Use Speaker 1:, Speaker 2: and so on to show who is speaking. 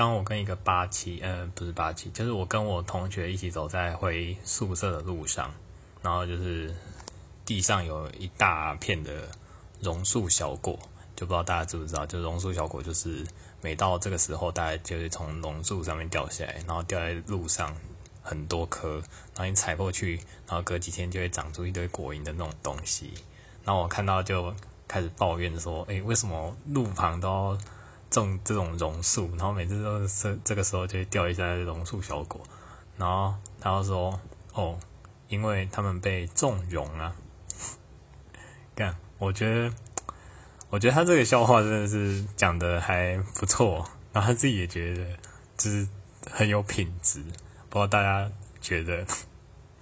Speaker 1: 刚我跟一个八七，呃，不是八七，就是我跟我同学一起走在回宿舍的路上，然后就是地上有一大片的榕树小果，就不知道大家知不知道，就榕树小果就是每到这个时候，大概就会从榕树上面掉下来，然后掉在路上很多颗，然后你踩过去，然后隔几天就会长出一堆果蝇的那种东西。然后我看到就开始抱怨说：“诶，为什么路旁都种这种榕树？然后每次都是这个时候就会掉一下榕树小果。”然后他就说：“哦，因为他们被纵容啊。”干，我觉得，我觉得他这个笑话真的是讲的还不错，然后他自己也觉得就是很有品质。不知道大家觉得